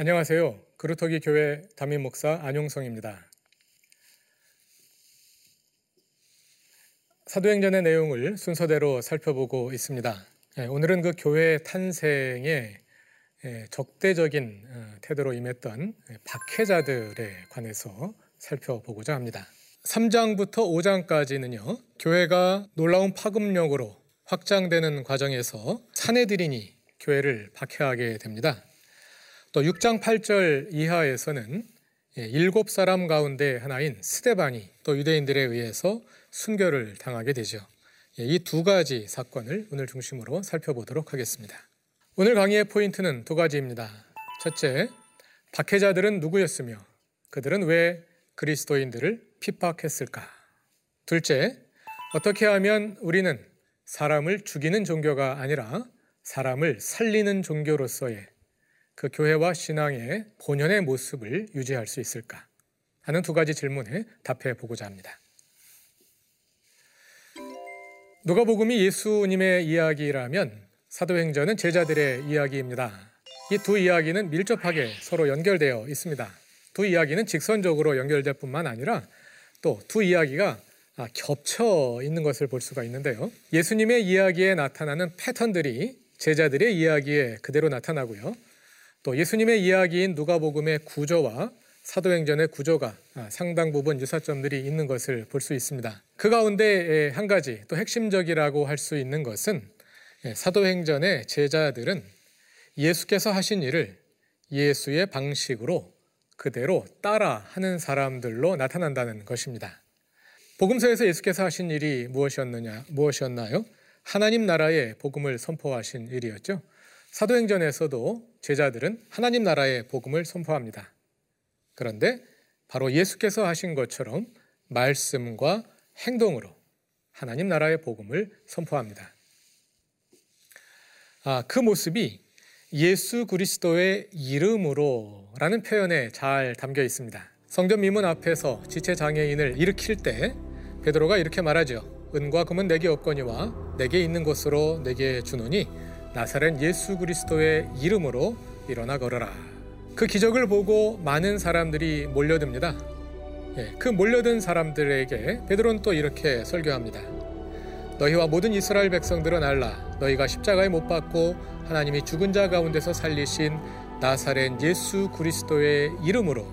안녕하세요. 그루터기 교회 담임 목사 안용성입니다. 사도행전의 내용을 순서대로 살펴보고 있습니다. 예, 오늘은 그 교회 탄생에 예, 적대적인 어, 태도로 임했던 예, 박해자들에 관해서 살펴보고자 합니다. 3장부터 5장까지는요, 교회가 놀라운 파급력으로 확장되는 과정에서 사내들인이 교회를 박해하게 됩니다. 또 6장 8절 이하에서는 예, 일곱 사람 가운데 하나인 스데반이 또 유대인들에 의해서 순교를 당하게 되죠. 예, 이두 가지 사건을 오늘 중심으로 살펴보도록 하겠습니다. 오늘 강의의 포인트는 두 가지입니다. 첫째, 박해자들은 누구였으며 그들은 왜 그리스도인들을 핍박했을까? 둘째, 어떻게 하면 우리는 사람을 죽이는 종교가 아니라 사람을 살리는 종교로서의 그 교회와 신앙의 본연의 모습을 유지할 수 있을까 하는 두 가지 질문에 답해 보고자 합니다. 누가복음이 예수님의 이야기라면 사도행전은 제자들의 이야기입니다. 이 두 이야기는 밀접하게 서로 연결되어 있습니다. 두 이야기는 직선적으로 연결될 뿐만 아니라 또 두 이야기가 겹쳐 있는 것을 볼 수가 있는데요. 예수님의 이야기에 나타나는 패턴들이 제자들의 이야기에 그대로 나타나고요. 또 예수님의 이야기인 누가복음의 구조와 사도행전의 구조가 아, 상당 부분 유사점들이 있는 것을 볼 수 있습니다. 그 가운데 한 가지 또 핵심적이라고 할 수 있는 것은 예, 사도행전의 제자들은 예수께서 하신 일을 예수의 방식으로 그대로 따라 하는 사람들로 나타난다는 것입니다. 복음서에서 예수께서 하신 일이 무엇이었느냐, 무엇이었나요? 하나님 나라의 복음을 선포하신 일이었죠. 사도행전에서도 제자들은 하나님 나라의 복음을 선포합니다. 그런데 바로 예수께서 하신 것처럼 말씀과 행동으로 하나님 나라의 복음을 선포합니다. 아, 그 모습이 예수 그리스도의 이름으로 라는 표현에 잘 담겨 있습니다. 성전 미문 앞에서 지체 장애인을 일으킬 때 베드로가 이렇게 말하죠. 은과 금은 내게 없거니와 내게 있는 것으로 내게 주노니 나사렛 예수 그리스도의 이름으로 일어나 걸어라. 그 기적을 보고 많은 사람들이 몰려듭니다. 예, 그 몰려든 사람들에게 베드로는 또 이렇게 설교합니다. 너희와 모든 이스라엘 백성들은 알라. 너희가 십자가에 못 박고 하나님이 죽은 자 가운데서 살리신 나사렛 예수 그리스도의 이름으로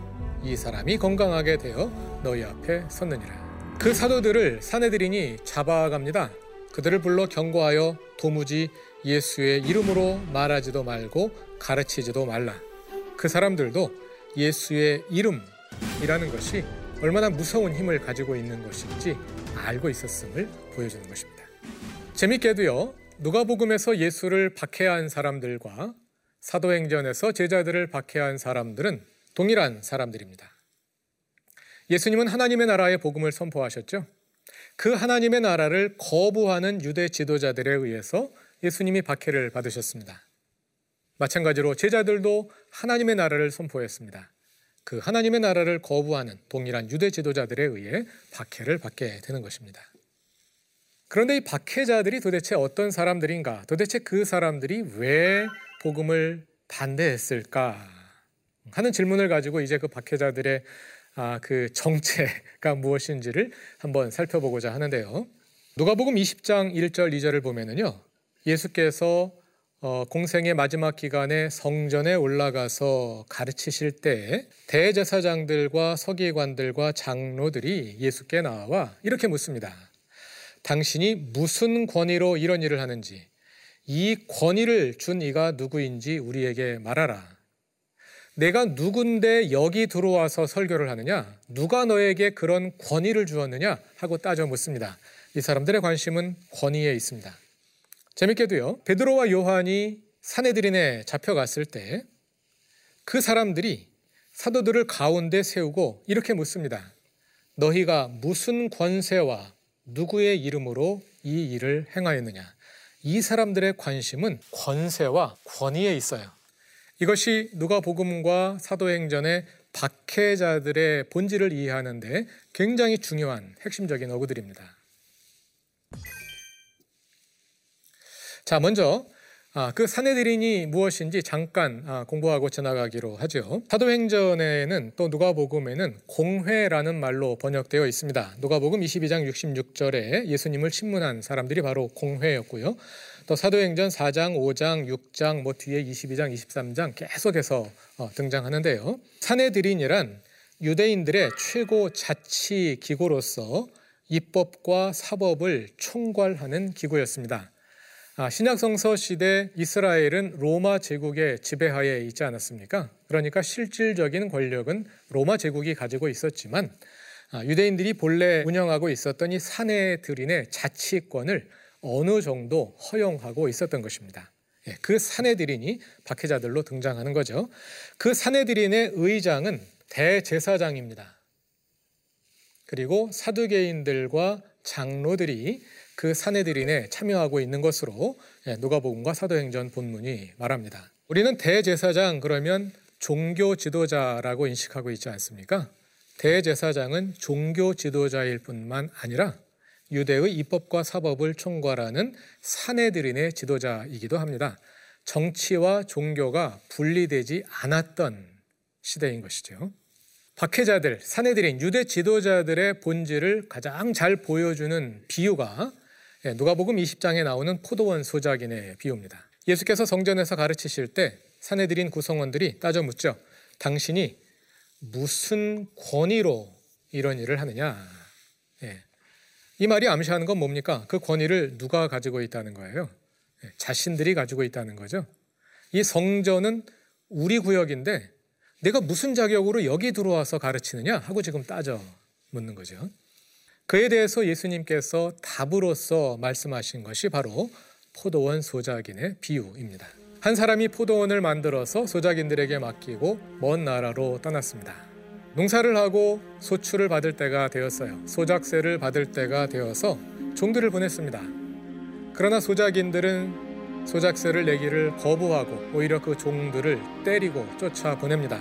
이 사람이 건강하게 되어 너희 앞에 섰느니라. 그 사도들을 사내들이니 잡아갑니다. 그들을 불러 경고하여 도무지 예수의 이름으로 말하지도 말고 가르치지도 말라. 그 사람들도 예수의 이름이라는 것이 얼마나 무서운 힘을 가지고 있는 것인지 알고 있었음을 보여주는 것입니다. 재밌게도요, 누가복음에서 예수를 박해한 사람들과 사도행전에서 제자들을 박해한 사람들은 동일한 사람들입니다. 예수님은 하나님의 나라의 복음을 선포하셨죠. 그 하나님의 나라를 거부하는 유대 지도자들에 의해서 예수님이 박해를 받으셨습니다. 마찬가지로 제자들도 하나님의 나라를 선포했습니다. 그 하나님의 나라를 거부하는 동일한 유대 지도자들에 의해 박해를 받게 되는 것입니다. 그런데 이 박해자들이 도대체 어떤 사람들인가? 도대체 그 사람들이 왜 복음을 반대했을까? 하는 질문을 가지고 이제 그 박해자들의 아, 그 정체가 무엇인지를 한번 살펴보고자 하는데요. 누가복음 20장 1절 2절을 보면은요. 예수께서 어, 공생의 마지막 기간에 성전에 올라가서 가르치실 때 대제사장들과 서기관들과 장로들이 예수께 나와 이렇게 묻습니다. 당신이 무슨 권위로 이런 일을 하는지 이 권위를 준 이가 누구인지 우리에게 말하라. 내가 누군데 여기 들어와서 설교를 하느냐? 누가 너에게 그런 권위를 주었느냐? 하고 따져 묻습니다. 이 사람들의 관심은 권위에 있습니다. 재밌게도요. 베드로와 요한이 사내들인에 잡혀갔을 때 그 사람들이 사도들을 가운데 세우고 이렇게 묻습니다. 너희가 무슨 권세와 누구의 이름으로 이 일을 행하였느냐? 이 사람들의 관심은 권세와 권위에 있어요. 이것이 누가복음과 사도행전의 박해자들의 본질을 이해하는데 굉장히 중요한 핵심적인 어구들입니다. 자, 먼저 아, 그 사내들인이 무엇인지 잠깐 아, 공부하고 지나가기로 하죠. 사도행전에는 또 누가복음에는 공회라는 말로 번역되어 있습니다. 누가복음 22장 66절에 예수님을 신문한 사람들이 바로 공회였고요. 또 사도행전 4장, 5장, 6장, 뭐 뒤에 22장, 23장 계속해서 어, 등장하는데요. 사내들인이란 유대인들의 최고 자치 기구로서 입법과 사법을 총괄하는 기구였습니다. 아, 신약성서 시대 이스라엘은 로마 제국의 지배하에 있지 않았습니까? 그러니까 실질적인 권력은 로마 제국이 가지고 있었지만 아, 유대인들이 본래 운영하고 있었던 이 사내들인의 자치권을 어느 정도 허용하고 있었던 것입니다. 예, 그 사내들인이 박해자들로 등장하는 거죠. 그 사내들인의 의장은 대제사장입니다. 그리고 사두개인들과 장로들이 그 사내들인에 참여하고 있는 것으로 예, 누가복음과 사도행전 본문이 말합니다. 우리는 대제사장 그러면 종교 지도자라고 인식하고 있지 않습니까? 대제사장은 종교 지도자일 뿐만 아니라 유대의 입법과 사법을 총괄하는 사내들인의 지도자이기도 합니다. 정치와 종교가 분리되지 않았던 시대인 것이죠. 박해자들, 사내들인 유대 지도자들의 본질을 가장 잘 보여주는 비유가 예, 누가복음 20장에 나오는 포도원 소작인의 비유입니다. 예수께서 성전에서 가르치실 때 사내들인 구성원들이 따져 묻죠. 당신이 무슨 권위로 이런 일을 하느냐? 예. 이 말이 암시하는 건 뭡니까? 그 권위를 누가 가지고 있다는 거예요? 예. 자신들이 가지고 있다는 거죠. 이 성전은 우리 구역인데 내가 무슨 자격으로 여기 들어와서 가르치느냐 하고 지금 따져 묻는 거죠. 그에 대해서 예수님께서 답으로서 말씀하신 것이 바로 포도원 소작인의 비유입니다. 한 사람이 포도원을 만들어서 소작인들에게 맡기고 먼 나라로 떠났습니다. 농사를 하고 소출을 받을 때가 되었어요. 소작세를 받을 때가 되어서 종들을 보냈습니다. 그러나 소작인들은 소작세를 내기를 거부하고 오히려 그 종들을 때리고 쫓아 보냅니다.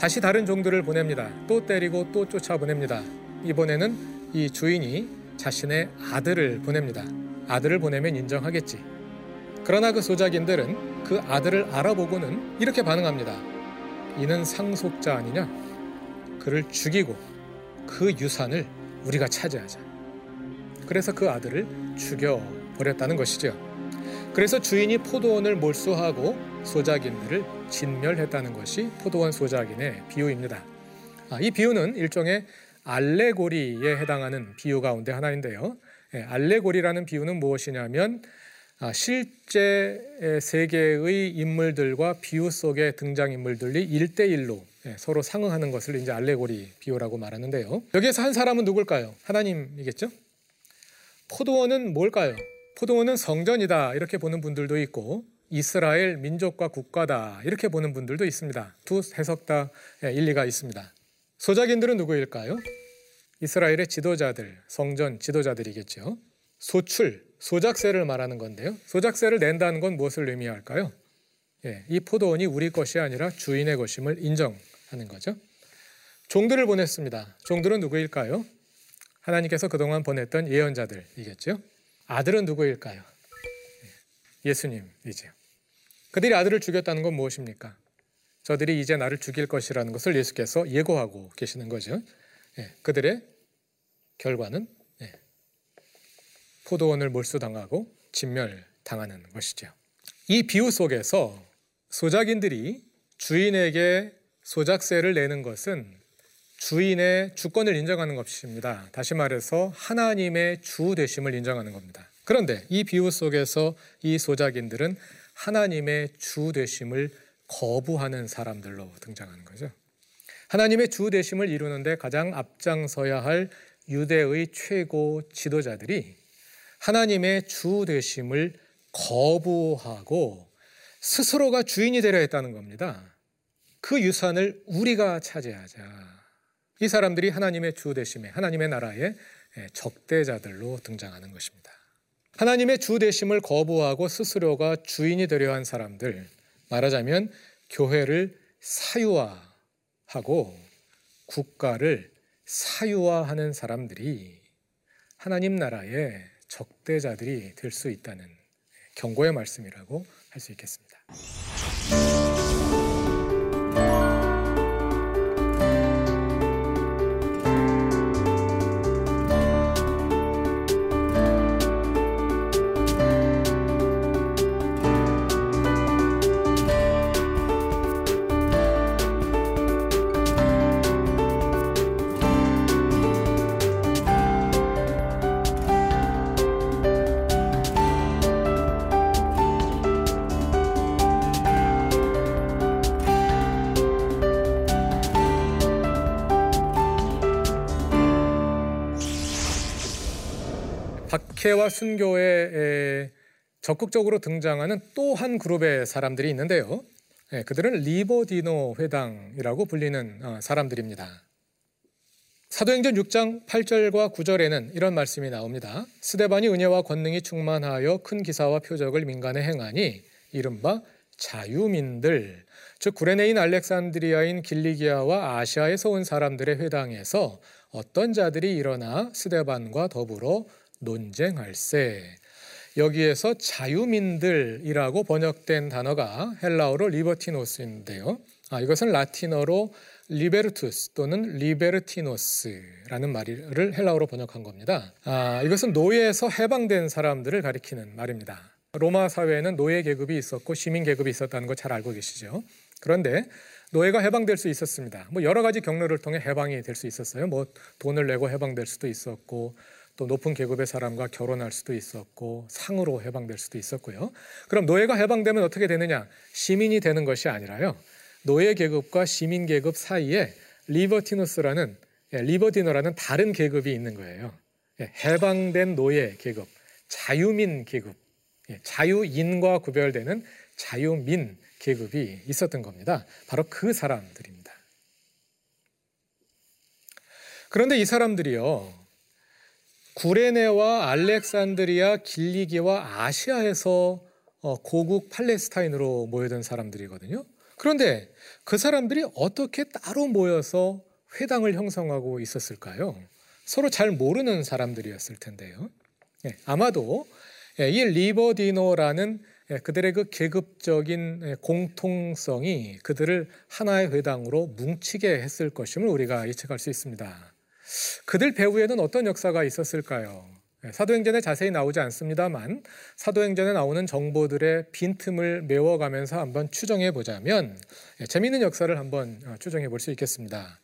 다시 다른 종들을 보냅니다. 또 때리고 또 쫓아 보냅니다. 이번에는 이 주인이 자신의 아들을 보냅니다. 아들을 보내면 인정하겠지. 그러나 그 소작인들은 그 아들을 알아보고는 이렇게 반응합니다. 이는 상속자 아니냐? 그를 죽이고 그 유산을 우리가 차지하자. 그래서 그 아들을 죽여 버렸다는 것이죠. 그래서 주인이 포도원을 몰수하고 소작인들을 진멸했다는 것이 포도원 소작인의 비유입니다. 아, 이 비유는 일종의 알레고리에 해당하는 비유 가운데 하나인데요. 예, 알레고리라는 비유는 무엇이냐면 아, 실제 세계의 인물들과 비유 속의 등장 인물들이 일대일로 예, 서로 상응하는 것을 이제 알레고리 비유라고 말하는데요. 여기에서 한 사람은 누굴까요? 하나님이겠죠? 포도원은 뭘까요? 포도원은 성전이다 이렇게 보는 분들도 있고 이스라엘 민족과 국가다 이렇게 보는 분들도 있습니다. 두 해석 다 예, 일리가 있습니다. 소작인들은 누구일까요? 이스라엘의 지도자들, 성전 지도자들이겠죠. 소출, 소작세를 말하는 건데요. 소작세를 낸다는 건 무엇을 의미할까요? 예, 이 포도원이 우리 것이 아니라 주인의 것임을 인정하는 거죠. 종들을 보냈습니다. 종들은 누구일까요? 하나님께서 그동안 보냈던 예언자들이겠죠. 아들은 누구일까요? 예, 예수님이죠. 그들이 아들을 죽였다는 건 무엇입니까? 저들이 이제 나를 죽일 것이라는 것을 예수께서 예고하고 계시는 거죠. 예, 그들의 결과는 예, 포도원을 몰수당하고 진멸당하는 것이죠. 이 비유 속에서 소작인들이 주인에게 소작세를 내는 것은 주인의 주권을 인정하는 것입니다. 다시 말해서 하나님의 주 되심을 인정하는 겁니다. 그런데 이 비유 속에서 이 소작인들은 하나님의 주 되심을 거부하는 사람들로 등장하는 거죠. 하나님의 주 되심을 이루는데 가장 앞장서야 할 유대의 최고 지도자들이 하나님의 주 되심을 거부하고 스스로가 주인이 되려 했다는 겁니다. 그 유산을 우리가 차지하자. 이 사람들이 하나님의 주 되심에 하나님의 나라의 적대자들로 등장하는 것입니다. 하나님의 주 되심을 거부하고 스스로가 주인이 되려 한 사람들, 말하자면 교회를 사유화하고 국가를 사유화하는 사람들이 하나님 나라의 적대자들이 될 수 있다는 경고의 말씀이라고 할 수 있겠습니다. 박해와 순교에 적극적으로 등장하는 또 한 그룹의 사람들이 있는데요. 예, 그들은 리버디노 회당이라고 불리는 어, 사람들입니다. 사도행전 6장 8절과 9절에는 이런 말씀이 나옵니다. 스데반이 은혜와 권능이 충만하여 큰 기사와 표적을 민간에 행하니 이른바 자유민들 즉 구레네인 알렉산드리아인 길리기아와 아시아에서 온 사람들의 회당에서 어떤 자들이 일어나 스데반과 더불어 논쟁할새. 여기에서 자유민들이라고 번역된 단어가 헬라어로 Λιβερτῖνος인데요. 아, 이것은 라틴어로 libertus 또는 libertinus라는 말을 헬라어로 번역한 겁니다. 아, 이것은 노예에서 해방된 사람들을 가리키는 말입니다. 로마 사회에는 노예 계급이 있었고 시민 계급이 있었다는 거 잘 알고 계시죠? 그런데 노예가 해방될 수 있었습니다. 뭐 여러 가지 경로를 통해 해방이 될 수 있었어요. 뭐 돈을 내고 해방될 수도 있었고 또 높은 계급의 사람과 결혼할 수도 있었고 상으로 해방될 수도 있었고요. 그럼 노예가 해방되면 어떻게 되느냐? 시민이 되는 것이 아니라요. 노예 계급과 시민 계급 사이에 libertinus라는 예, libertinus라는 다른 계급이 있는 거예요. 예, 해방된 노예 계급, 자유민 계급, 예, 자유인과 구별되는 자유민 계급이 있었던 겁니다. 바로 그 사람들입니다. 그런데 이 사람들이요. 구레네와 알렉산드리아, 길리기와 아시아에서 어, 고국 팔레스타인으로 모여든 사람들이거든요. 그런데 그 사람들이 어떻게 따로 모여서 회당을 형성하고 있었을까요? 서로 잘 모르는 사람들이었을 텐데요. 예, 아마도 예, 이 리버디노라는 예, 그들의 그 계급적인 공통성이 그들을 하나의 회당으로 뭉치게 했을 것임을 우리가 예측할 수 있습니다. 그들 배후에는 어떤 역사가 있었을까요? 네, 사도행전에 자세히 나오지 않습니다만 사도행전에 나오는 정보들의 빈틈을 메워가면서 한번 추정해 보자면 네, 재미있는 역사를 한번 어, 추정해 볼 수 있겠습니다.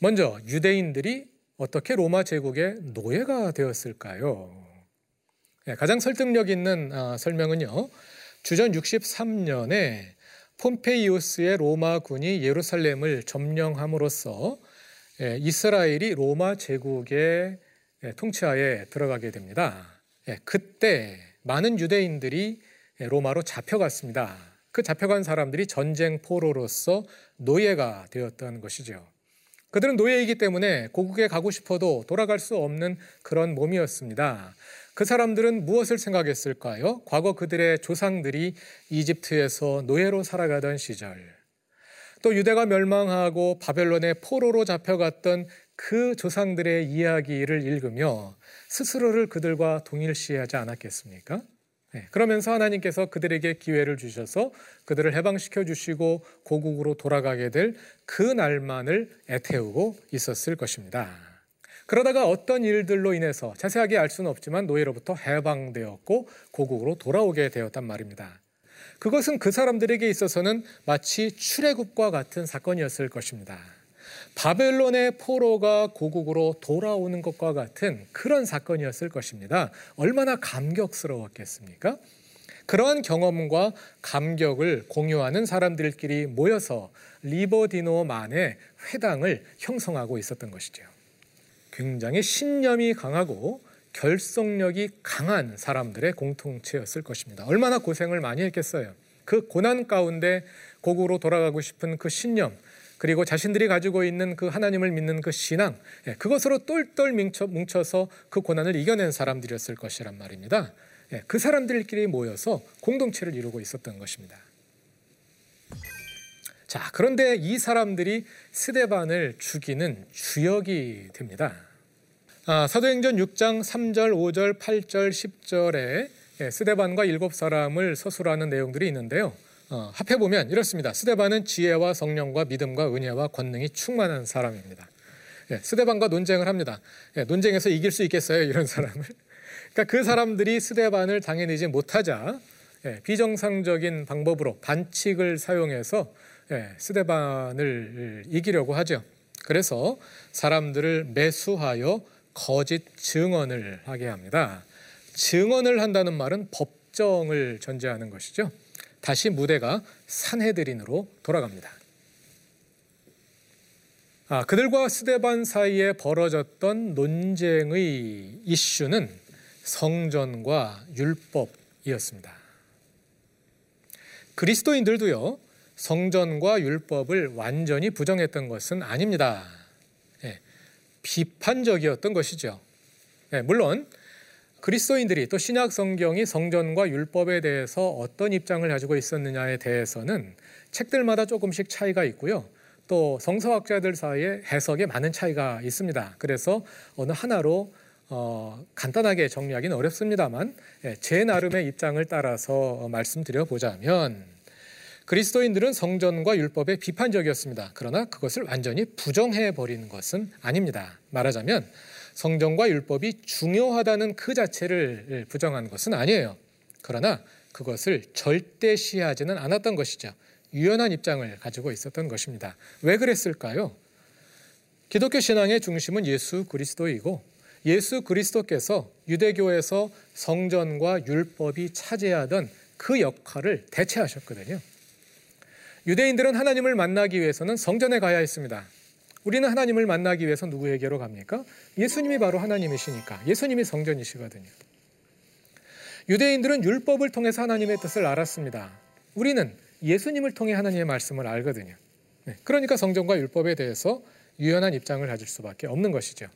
먼저 유대인들이 어떻게 로마 제국의 노예가 되었을까요? 네, 가장 설득력 있는 어, 설명은요. 주전 63년에 폼페이우스의 로마군이 예루살렘을 점령함으로써 예, 이스라엘이 로마 제국의 예, 통치하에 들어가게 됩니다. 예, 그때 많은 유대인들이 로마로 잡혀갔습니다. 그 잡혀간 사람들이 전쟁 포로로서 노예가 되었던 것이죠. 그들은 노예이기 때문에 고국에 가고 싶어도 돌아갈 수 없는 그런 몸이었습니다. 그 사람들은 무엇을 생각했을까요? 과거 그들의 조상들이 이집트에서 노예로 살아가던 시절, 또 유대가 멸망하고 바벨론의 포로로 잡혀갔던 그 조상들의 이야기를 읽으며 스스로를 그들과 동일시하지 않았겠습니까? 네, 그러면서 하나님께서 그들에게 기회를 주셔서 그들을 해방시켜 주시고 고국으로 돌아가게 될 그 날만을 애태우고 있었을 것입니다. 그러다가 어떤 일들로 인해서 자세하게 알 수는 없지만 노예로부터 해방되었고 고국으로 돌아오게 되었단 말입니다. 그것은 그 사람들에게 있어서는 마치 출애굽과 같은 사건이었을 것입니다. 바벨론의 포로가 고국으로 돌아오는 것과 같은 그런 사건이었을 것입니다. 얼마나 감격스러웠겠습니까? 그러한 경험과 감격을 공유하는 사람들끼리 모여서 리버디노만의 회당을 형성하고 있었던 것이죠. 굉장히 신념이 강하고 결속력이 강한 사람들의 공통체였을 것입니다. 얼마나 고생을 많이 했겠어요. 그 고난 가운데 고국으로 돌아가고 싶은 그 신념, 그리고 자신들이 가지고 있는 그 하나님을 믿는 그 신앙, 예, 그것으로 똘똘 뭉쳐 서 그 고난을 이겨낸 사람들이었을 것이란 말입니다. 예, 그 사람들끼리 모여서 공동체를 이루고 있었던 것입니다. 자, 그런데 이 사람들이 스데반을 죽이는 주역이 됩니다. 아, 사도행전 6장 3절, 5절, 8절, 10절에 예, 스데반과 일곱 사람을 서술하는 내용들이 있는데요. 어, 합해 보면 이렇습니다. 스데반은 지혜와 성령과 믿음과 은혜와 권능이 충만한 사람입니다. 예, 스데반과 논쟁을 합니다. 예, 논쟁에서 이길 수 있겠어요? 이런 사람을. 그러니까 그 사람들이 스데반을 당해내지 못하자 예, 비정상적인 방법으로 반칙을 사용해서 예, 스데반을 이기려고 하죠. 그래서 사람들을 매수하여 거짓 증언을 하게 합니다. 증언을 한다는 말은 법정을 전제하는 것이죠. 다시 무대가 산헤드린으로 돌아갑니다. 아, 그들과 스데반 사이에 벌어졌던 논쟁의 이슈는 성전과 율법이었습니다. 그리스도인들도요, 성전과 율법을 완전히 부정했던 것은 아닙니다. 예, 비판적이었던 것이죠. 예, 물론 그리스도인들이 또 신약 성경이 성전과 율법에 대해서 어떤 입장을 가지고 있었느냐에 대해서는 책들마다 조금씩 차이가 있고요. 또 성서학자들 사이에 해석에 많은 차이가 있습니다. 그래서 어느 하나로 어, 간단하게 정리하기는 어렵습니다만 예, 제 나름의 입장을 따라서 말씀드려 보자면 그리스도인들은 성전과 율법에 비판적이었습니다. 그러나 그것을 완전히 부정해 버리는 것은 아닙니다. 말하자면 성전과 율법이 중요하다는 그 자체를 부정한 것은 아니에요. 그러나 그것을 절대시하지는 않았던 것이죠. 유연한 입장을 가지고 있었던 것입니다. 왜 그랬을까요? 기독교 신앙의 중심은 예수 그리스도이고 예수 그리스도께서 유대교에서 성전과 율법이 차지하던 그 역할을 대체하셨거든요. 유대인들은 하나님을 만나기 위해서는 성전에 가야 했습니다. 우리는 하나님을 만나기 위해서 누구에게로 갑니까? 예수님이 바로 하나님이시니까. 예수님이 성전이시거든요. 유대인들은 율법을 통해서 하나님의 뜻을 알았습니다. 우리는 예수님을 통해 하나님의 말씀을 알거든요. 네, 그러니까 성전과 율법에 대해서 유연한 입장을 가질 수밖에 없는 것이죠.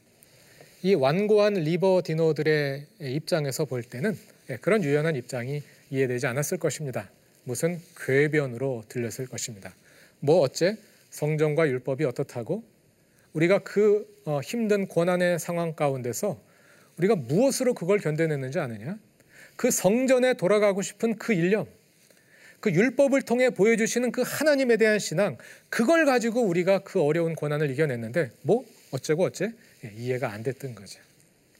이 완고한 리버디노들의 입장에서 볼 때는 네, 그런 유연한 입장이 이해되지 않았을 것입니다. 무슨 궤변으로 들렸을 것입니다. 뭐 어째 성전과 율법이 어떻다고 우리가 그 어, 힘든 고난의 상황 가운데서 우리가 무엇으로 그걸 견뎌냈는지 아느냐? 그 성전에 돌아가고 싶은 그 일념, 그 율법을 통해 보여주시는 그 하나님에 대한 신앙, 그걸 가지고 우리가 그 어려운 고난을 이겨냈는데 뭐 어쩌고 어째 예, 이해가 안 됐던 거죠.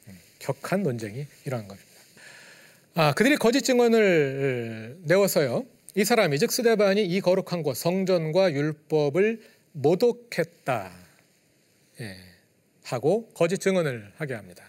음, 격한 논쟁이 일어난 겁니다. 아, 그들이 거짓 증언을 내어서요. 이 사람이 즉 스데반이 이 거룩한 곳 성전과 율법을 모독했다 예, 하고 거짓 증언을 하게 합니다.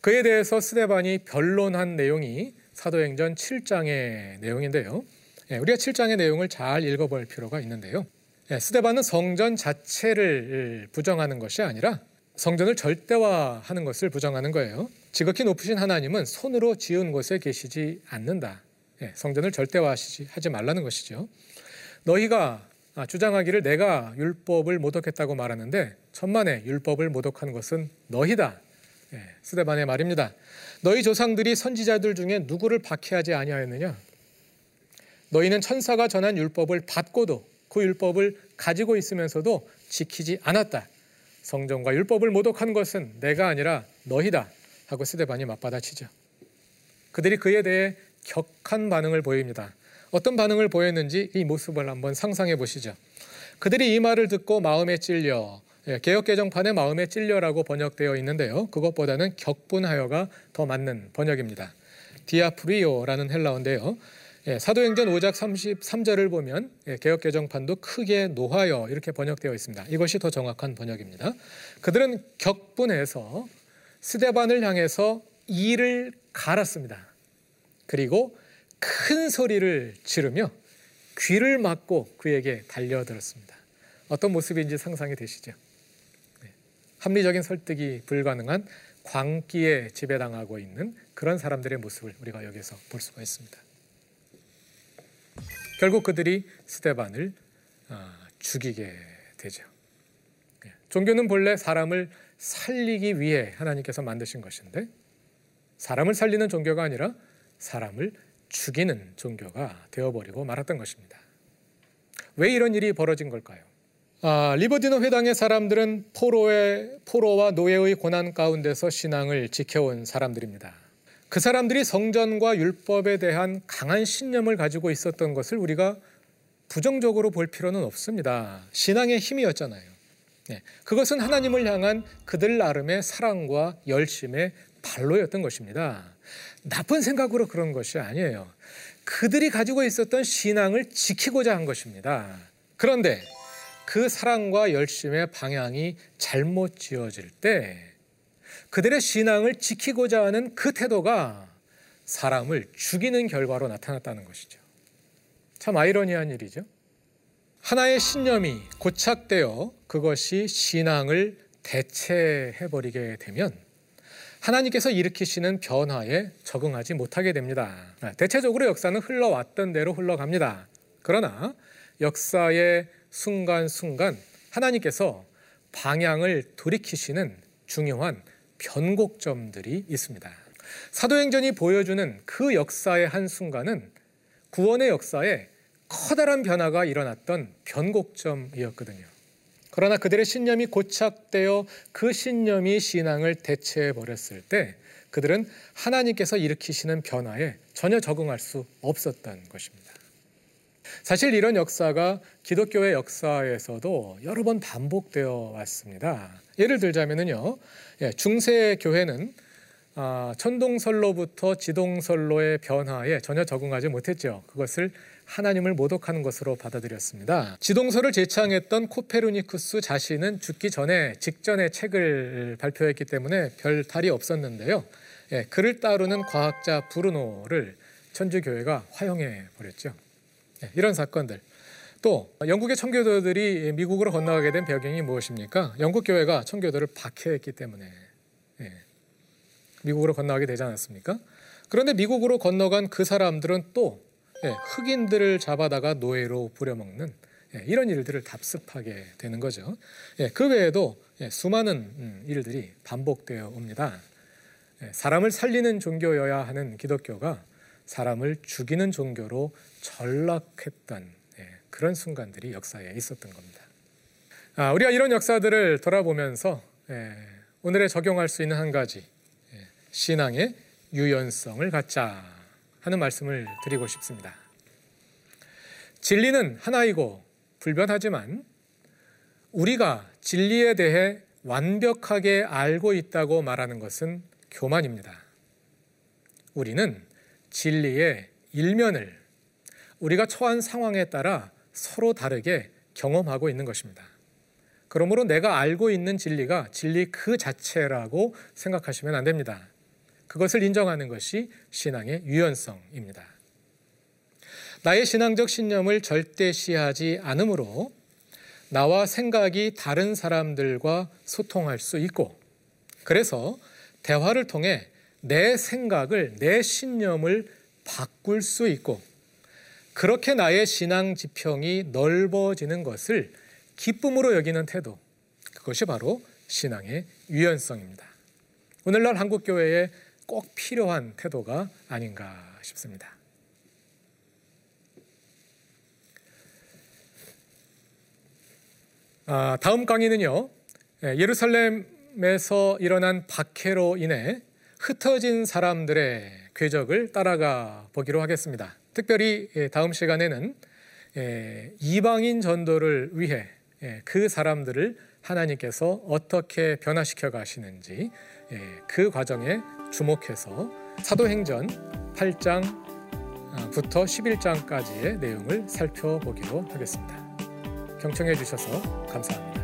그에 대해서 스데반이 변론한 내용이 사도행전 7장의 내용인데요. 예, 우리가 7장의 내용을 잘 읽어볼 필요가 있는데요. 예, 스데반은 성전 자체를 부정하는 것이 아니라 성전을 절대화하는 것을 부정하는 거예요. 지극히 높으신 하나님은 손으로 지은 곳에 계시지 않는다. 예, 성전을 절대화하지 하지 말라는 것이죠. 너희가 아, 주장하기를 내가 율법을 모독했다고 말하는데 천만에 율법을 모독한 것은 너희다. 예, 스데반의 말입니다. 너희 조상들이 선지자들 중에 누구를 박해하지 아니하였느냐? 너희는 천사가 전한 율법을 받고도 그 율법을 가지고 있으면서도 지키지 않았다. 성전과 율법을 모독한 것은 내가 아니라 너희다. 하고 스데반이 맞받아치죠. 그들이 그에 대해 격한 반응을 보입니다. 어떤 반응을 보였는지 이 모습을 한번 상상해 보시죠. 그들이 이 말을 듣고 마음에 찔려 예, 개혁 개정판에 마음에 찔려라고 번역되어 있는데요. 그것보다는 격분하여가 더 맞는 번역입니다. 디아프리오라는 헬라어인데요. 예, 사도행전 5장 33절을 보면 예, 개혁 개정판도 크게 노하여 이렇게 번역되어 있습니다. 이것이 더 정확한 번역입니다. 그들은 격분해서 스데반을 향해서 이를 갈았습니다. 그리고 큰 소리를 지르며 귀를 막고 그에게 달려들었습니다. 어떤 모습인지 상상이 되시죠? 네. 합리적인 설득이 불가능한 광기에 지배당하고 있는 그런 사람들의 모습을 우리가 여기서 볼 수가 있습니다. 결국 그들이 스테반을 아, 죽이게 되죠. 네. 종교는 본래 사람을 살리기 위해 하나님께서 만드신 것인데 사람을 살리는 종교가 아니라 사람을 죽이는 종교가 되어버리고 말았던 것입니다. 왜 이런 일이 벌어진 걸까요? 아, 리버디너 회당의 사람들은 포로의 포로와 노예의 고난 가운데서 신앙을 지켜온 사람들입니다. 그 사람들이 성전과 율법에 대한 강한 신념을 가지고 있었던 것을 우리가 부정적으로 볼 필요는 없습니다. 신앙의 힘이었잖아요. 네, 그것은 하나님을 향한 그들 나름의 사랑과 열심의 발로였던 것입니다. 나쁜 생각으로 그런 것이 아니에요. 그들이 가지고 있었던 신앙을 지키고자 한 것입니다. 그런데 그 사랑과 열심의 방향이 잘못 지어질 때 그들의 신앙을 지키고자 하는 그 태도가 사람을 죽이는 결과로 나타났다는 것이죠. 참 아이러니한 일이죠. 하나의 신념이 고착되어 그것이 신앙을 대체해버리게 되면 하나님께서 일으키시는 변화에 적응하지 못하게 됩니다. 대체적으로 역사는 흘러왔던 대로 흘러갑니다. 그러나 역사의 순간순간 하나님께서 방향을 돌이키시는 중요한 변곡점들이 있습니다. 사도행전이 보여주는 그 역사의 한 순간은 구원의 역사에 커다란 변화가 일어났던 변곡점이었거든요. 그러나 그들의 신념이 고착되어 그 신념이 신앙을 대체해 버렸을 때 그들은 하나님께서 일으키시는 변화에 전혀 적응할 수 없었던 것입니다. 사실 이런 역사가 기독교의 역사에서도 여러 번 반복되어 왔습니다. 예를 들자면요, 예, 중세 교회는 아, 천동설로부터 지동설로의 변화에 전혀 적응하지 못했죠. 그것을 하나님을 모독하는 것으로 받아들였습니다. 지동설을 제창했던 코페르니쿠스 자신은 죽기 전에 직전에 책을 발표했기 때문에 별 탈이 없었는데요. 예, 그를 따르는 과학자 브루노를 천주교회가 화형해 버렸죠. 예, 이런 사건들. 또 영국의 청교도들이 미국으로 건너가게 된 배경이 무엇입니까? 영국 교회가 청교도를 박해했기 때문에 예, 미국으로 건너가게 되지 않았습니까? 그런데 미국으로 건너간 그 사람들은 또 예, 흑인들을 잡아다가 노예로 부려먹는 예, 이런 일들을 답습하게 되는 거죠. 예, 그 외에도 수많은 음, 일들이 반복되어 옵니다. 사람을 살리는 종교여야 하는 기독교가 사람을 죽이는 종교로 전락했던 그런 순간들이 역사에 있었던 겁니다. 아, 우리가 이런 역사들을 돌아보면서 오늘에 적용할 수 있는 한 가지 신앙의 유연성을 갖자 하는 말씀을 드리고 싶습니다. 진리는 하나이고 불변하지만 우리가 진리에 대해 완벽하게 알고 있다고 말하는 것은 교만입니다. 우리는 진리의 일면을 우리가 처한 상황에 따라 서로 다르게 경험하고 있는 것입니다. 그러므로 내가 알고 있는 진리가 진리 그 자체라고 생각하시면 안 됩니다. 그것을 인정하는 것이 신앙의 유연성입니다. 나의 신앙적 신념을 절대시하지 않으므로 나와 생각이 다른 사람들과 소통할 수 있고 그래서 대화를 통해 내 생각을 내 신념을 바꿀 수 있고 그렇게 나의 신앙 지평이 넓어지는 것을 기쁨으로 여기는 태도 그것이 바로 신앙의 유연성입니다. 오늘날 한국 교회의 꼭 필요한 태도가 아닌가 싶습니다. 아, 다음 강의는요, 예, 예루살렘에서 일어난 박해로 인해 흩어진 사람들의 궤적을 따라가 보기로 하겠습니다. 특별히 예, 다음 시간에는 예, 이방인 전도를 위해 그 사람들을 하나님께서 어떻게 변화시켜 가시는지 그 과정에 주목해서 사도행전 8장부터 11장까지의 내용을 살펴보기로 하겠습니다. 경청해 주셔서 감사합니다.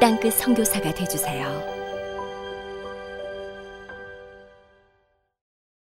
땅끝 선교사가 되주세요.